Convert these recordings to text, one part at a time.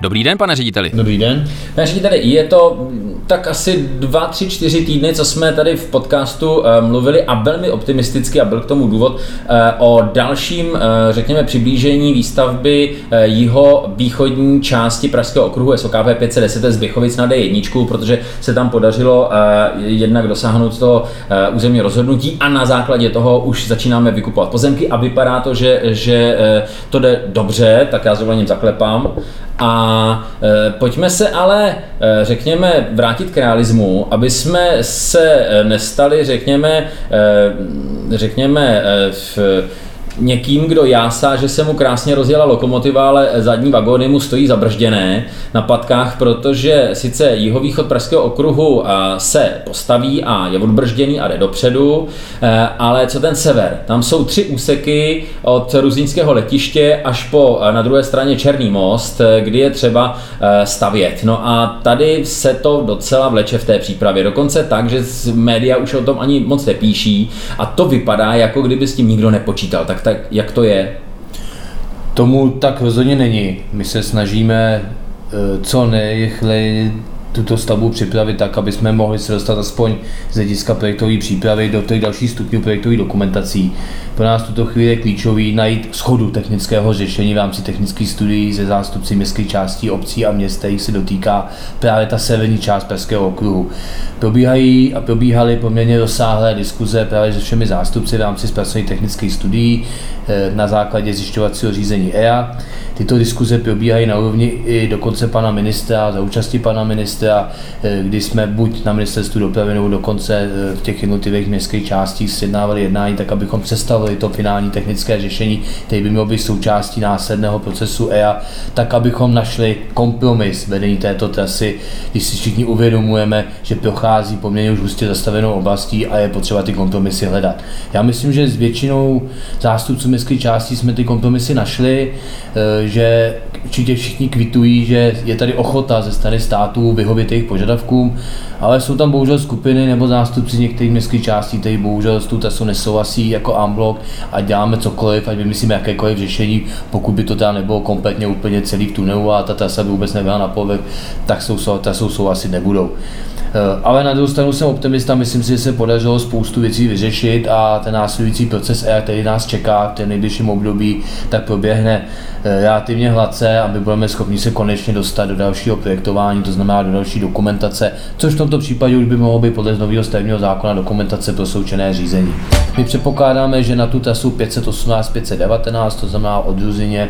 Dobrý den, pane řediteli. Dobrý den. Pane řediteli, je to tak asi dva, tři, čtyři týdny, co jsme tady v podcastu uh, mluvili a velmi optimisticky, a byl k tomu důvod, uh, o dalším, uh, řekněme, přiblížení výstavby jeho východní části Pražského okruhu SOKP 510 z Běchovic na D1, protože se tam podařilo jednak dosáhnout toho uh, územní rozhodnutí a na základě toho už začínáme vykupovat pozemky a vypadá to, že, že to jde dobře, tak já s zaklepám. A e, pojďme se ale, e, řekněme, vrátit k realismu, aby jsme se e, nestali, řekněme, e, řekněme, e, v, někým, kdo jásá, že se mu krásně rozjela lokomotiva, ale zadní vagóny mu stojí zabržděné na patkách, protože sice jihovýchod Pražského okruhu se postaví a je odbržděný a jde dopředu, e, ale co ten sever? Tam jsou tři úseky od Ruzínského letiště až po na druhé straně Černý most, kdy je třeba stavět. No a tady se to docela vleče v té přípravě. Dokonce tak, že média už o tom ani moc nepíší a to vypadá, jako kdyby s tím nikdo nepočítal. Tak tak jak to je? Tomu tak rozhodně není. My se snažíme eh, co nejrychleji tuto stavbu připravit tak, aby jsme mohli se dostat aspoň z hlediska projektové přípravy do těch dalších stupňů projektových dokumentací. Pro nás tuto chvíli je klíčový najít schodu technického řešení v rámci technických studií ze zástupci městských částí, obcí a měst, kterých se dotýká právě ta severní část Pražského okruhu. Probíhají a probíhaly poměrně rozsáhlé diskuze právě se všemi zástupci v rámci zpracovaných technických studií eh, na základě zjišťovacího řízení EA. Tyto diskuze probíhají na úrovni i dokonce pana ministra, za účasti pana ministra, eh, kdy jsme buď na ministerstvu dopravy nebo dokonce eh, v těch jednotlivých městských částích sjednávali jednání, tak abychom představili to finální technické řešení, které by mělo být součástí následného procesu EA, tak abychom našli kompromis vedení této trasy, když si všichni uvědomujeme, že prochází poměrně už hustě zastavenou oblastí a je potřeba ty kompromisy hledat. Já myslím, že s většinou zástupců městské části jsme ty kompromisy našli, eh, že určitě všichni kvitují, že je tady ochota ze strany států vyhovět jejich požadavkům, ale jsou tam bohužel skupiny nebo zástupci některých městských částí, kteří bohužel s tou trasou nesouhlasí jako amblok a děláme cokoliv, ať vymyslíme jakékoliv řešení, pokud by to teda nebylo kompletně úplně celý v tunelu a ta trasa by vůbec nebyla na povrch, tak jsou, trasou souhlasit nebudou. Eh, ale na druhou stranu jsem optimista, myslím si, že se podařilo spoustu věcí vyřešit a ten následující proces EA, který nás čeká v té nejbližším období, tak proběhne eh, relativně hladce, aby budeme schopni se konečně dostat do dalšího projektování, to znamená do další dokumentace, což v tomto případě už by mohlo být podle nového stavebního zákona dokumentace pro součené řízení. My předpokládáme, že na tu trasu 518-519, to znamená od Ruzině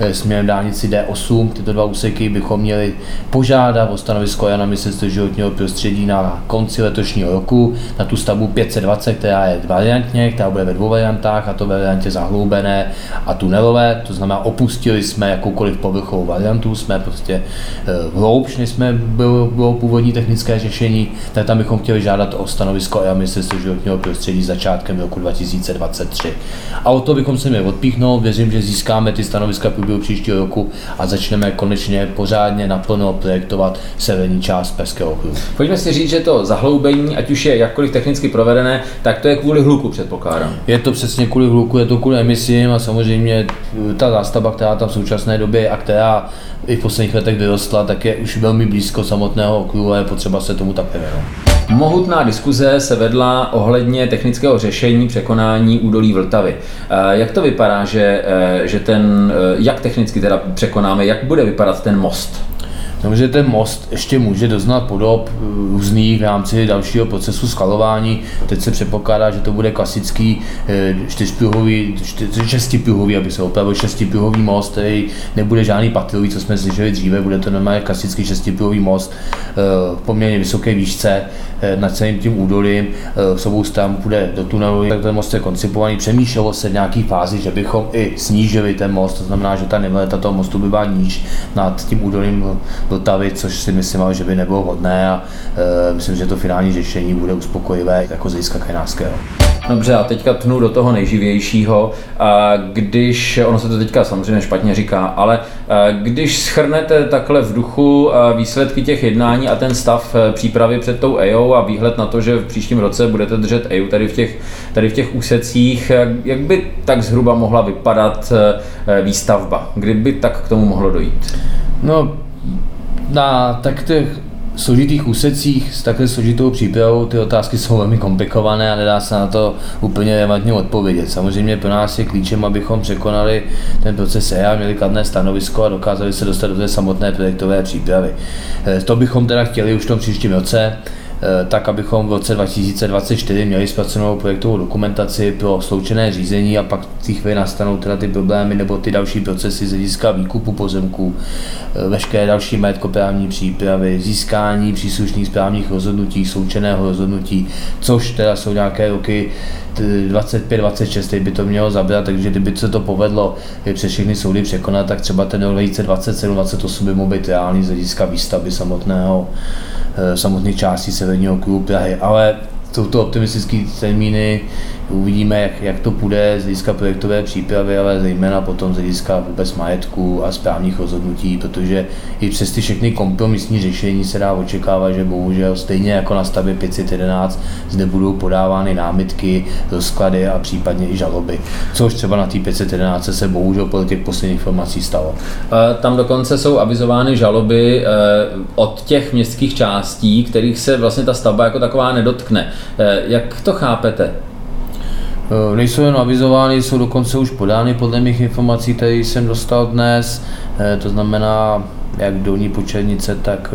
eh, směrem dálnici D8, tyto dva úseky bychom měli požádat o stanovisko Jana Ministerstva životního prostředí na konci letošního roku na tu stavbu 520, která je variantně, která bude ve dvou variantách, a to ve variantě zahloubené a tunelové, to znamená opustili jsme jakoukoliv povrchovou variantu, jsme prostě eh, hloubš, než jsme bylo, bylo původní technické řešení, tak tam bychom chtěli žádat o stanovisko a ministerstvo životního prostředí začátkem roku 2023. A o to bychom se měli odpíchnout, věřím, že získáme ty stanoviska průběhu příštího roku a začneme konečně pořádně naplno projektovat severní část Perského okruhu. Pojďme si říct, že to zahloubení, ať už je jakkoliv technicky provedené, tak to je kvůli hluku, předpokládám. Je to přesně kvůli hluku, je to kvůli emisím a samozřejmě ta zástavba, která tam v současné době a která i v posledních letech vyrostla, tak je už velmi blízko samotného okruhu a je potřeba se tomu také věnovat. Mohutná diskuze se vedla ohledně technického řešení překonání údolí Vltavy. Eh, jak to vypadá, že, eh, že ten, eh, jak technicky teda překonáme, jak bude vypadat ten most? Samozřejmě ten most ještě může doznat podob eh, různých v rámci dalšího procesu skalování. Teď se předpokládá, že to bude klasický eh, čtyřpruhový, šestipruhový, aby se opravil šestipruhový most, který nebude žádný patilový, co jsme slyšeli dříve, bude to normálně klasický šestipruhový most eh, v poměrně vysoké výšce nad celým tím údolím. S obou stran bude do tunelu, tak ten most je koncipovaný. Přemýšlelo se v nějaký fázi, že bychom i snížili ten most, to znamená, že ta neveleta toho mostu by byla níž nad tím údolím Vltavy, což si myslím, že by nebylo hodné a e, myslím, že to finální řešení bude uspokojivé jako z hlediska kajářského. Dobře, a teďka tnu do toho nejživějšího. Když, ono se to teďka samozřejmě špatně říká, ale když schrnete takhle v duchu výsledky těch jednání a ten stav e, přípravy před tou EO a výhled na to, že v příštím roce budete držet EU tady v těch, tady v těch úsecích, jak by tak zhruba mohla vypadat e, výstavba? Kdyby tak k tomu mohlo dojít? No, na tak těch složitých úsecích s takhle složitou přípravou ty otázky jsou velmi komplikované a nedá se na to úplně relevantně odpovědět. Samozřejmě pro nás je klíčem, abychom překonali ten proces EA, měli kladné stanovisko a dokázali se dostat do té samotné projektové přípravy. Eh, to bychom teda chtěli už v tom příštím roce. Eh, tak abychom v roce 2024 měli zpracovanou projektovou dokumentaci pro sloučené řízení a pak v chvíli nastanou teda ty problémy nebo ty další procesy z hlediska výkupu pozemků, eh, veškeré další majetkoprávní přípravy, získání příslušných správních rozhodnutí, sloučeného rozhodnutí, což teda jsou nějaké roky 25-26 by to mělo zabrat, takže kdyby se to povedlo přes všechny soudy překonat, tak třeba ten rok 2027-28 by mohl být reálný z hlediska výstavby samotného Eh, samotných částí severního klubu Prahy, ale jsou to optimistické termíny, uvidíme, jak, jak to půjde z hlediska projektové přípravy, ale zejména potom z hlediska vůbec majetku a správních rozhodnutí, protože i přes ty všechny kompromisní řešení se dá očekávat, že bohužel stejně jako na stavbě 511 zde budou podávány námitky, rozklady a případně i žaloby, což třeba na té 511 se bohužel podle těch posledních informací stalo. Eh, tam dokonce jsou avizovány žaloby eh, od těch městských částí, kterých se vlastně ta stavba jako taková nedotkne. Eh, jak to chápete? Eh, nejsou jen avizovány, jsou dokonce už podány podle mých informací, které jsem dostal dnes. Eh, to znamená, jak dolní počernice, tak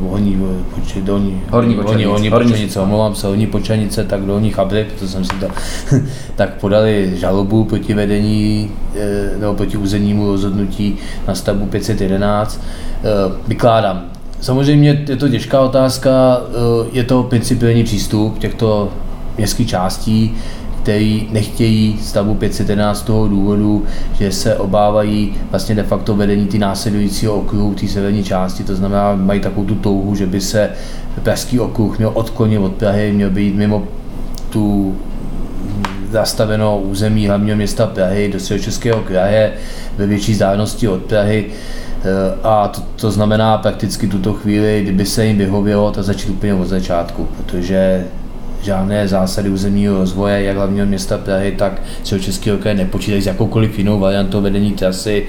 uh, horní, poče, dolní, horní počernice, horní, horní počernice, omlouvám se, horní počernice, tak dolní chabry, protože jsem si to, tak podali žalobu proti vedení, nebo proti územnímu rozhodnutí na stavbu 511. Uh, vykládám, Samozřejmě je to těžká otázka, je to principiální přístup těchto městských částí, který nechtějí stavbu 511 z toho důvodu, že se obávají vlastně de facto vedení ty následujícího okruhu, té severní části, to znamená, mají takovou tu touhu, že by se pražský okruh měl odklonit od Prahy, měl být mimo tu zastaveno území hlavního města Prahy do českého kraje ve větší vzdálenosti od Prahy. E, a to, to znamená prakticky tuto chvíli, kdyby se jim vyhovělo, to začít úplně od začátku, protože žádné zásady územního rozvoje, jak hlavního města Prahy, tak Českého kraje nepočítají s jakoukoliv jinou variantou vedení trasy.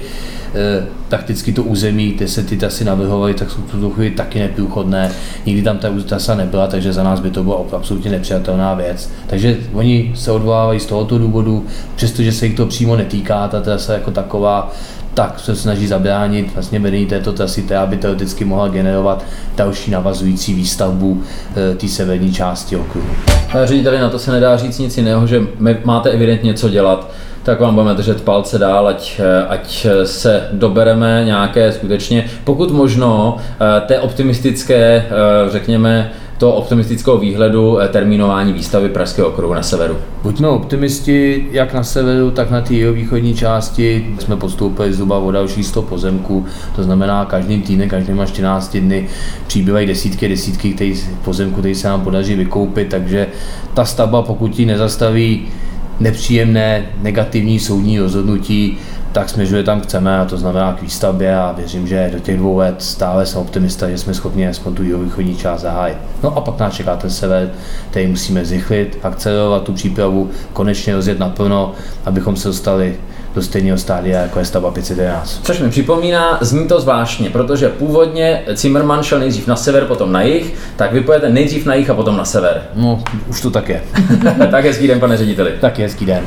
E, takticky to území, kde se ty trasy navrhovaly, tak jsou tuto chvíli taky neprůchodné. Nikdy tam ta trasa nebyla, takže za nás by to byla absolutně nepřijatelná věc. Takže oni se odvolávají z tohoto důvodu, přestože se jich to přímo netýká, ta trasa jako taková, tak se snaží zabránit vlastně vedení této trasy, která by teoreticky mohla generovat další navazující výstavbu eh, té severní části okruhu. Řediteli, na to se nedá říct nic jiného, že máte evidentně co dělat, tak vám budeme držet palce dál, ať, eh, ať se dobereme nějaké skutečně, pokud možno, eh, té optimistické, řekněme, toho optimistického výhledu eh, termínování výstavy Pražského okruhu na severu? Buďme optimisti, jak na severu, tak na té východní části. Jsme postoupili zhruba o další 100 pozemků, to znamená každý týden, každýma 14 dny přibývají desítky, desítky který, pozemků, které se nám podaří vykoupit, takže ta stavba, pokud ji nezastaví nepříjemné negativní soudní rozhodnutí, tak směřuje tam chceme a to znamená k výstavbě a věřím, že do těch dvou let stále jsem optimista, že jsme schopni aspoň tu východní část zahájit. No a pak nás čeká ten sever, který musíme zrychlit, akcelerovat tu přípravu, konečně rozjet naplno, abychom se dostali do stejného stádia, jako je stavba 511. Což mi připomíná, zní to zvláštně, protože původně Zimmerman šel nejdřív na sever, potom na jih, tak vy pojete nejdřív na jih a potom na sever. No, už to tak je. tak hezký den, pane řediteli. Tak hezký den.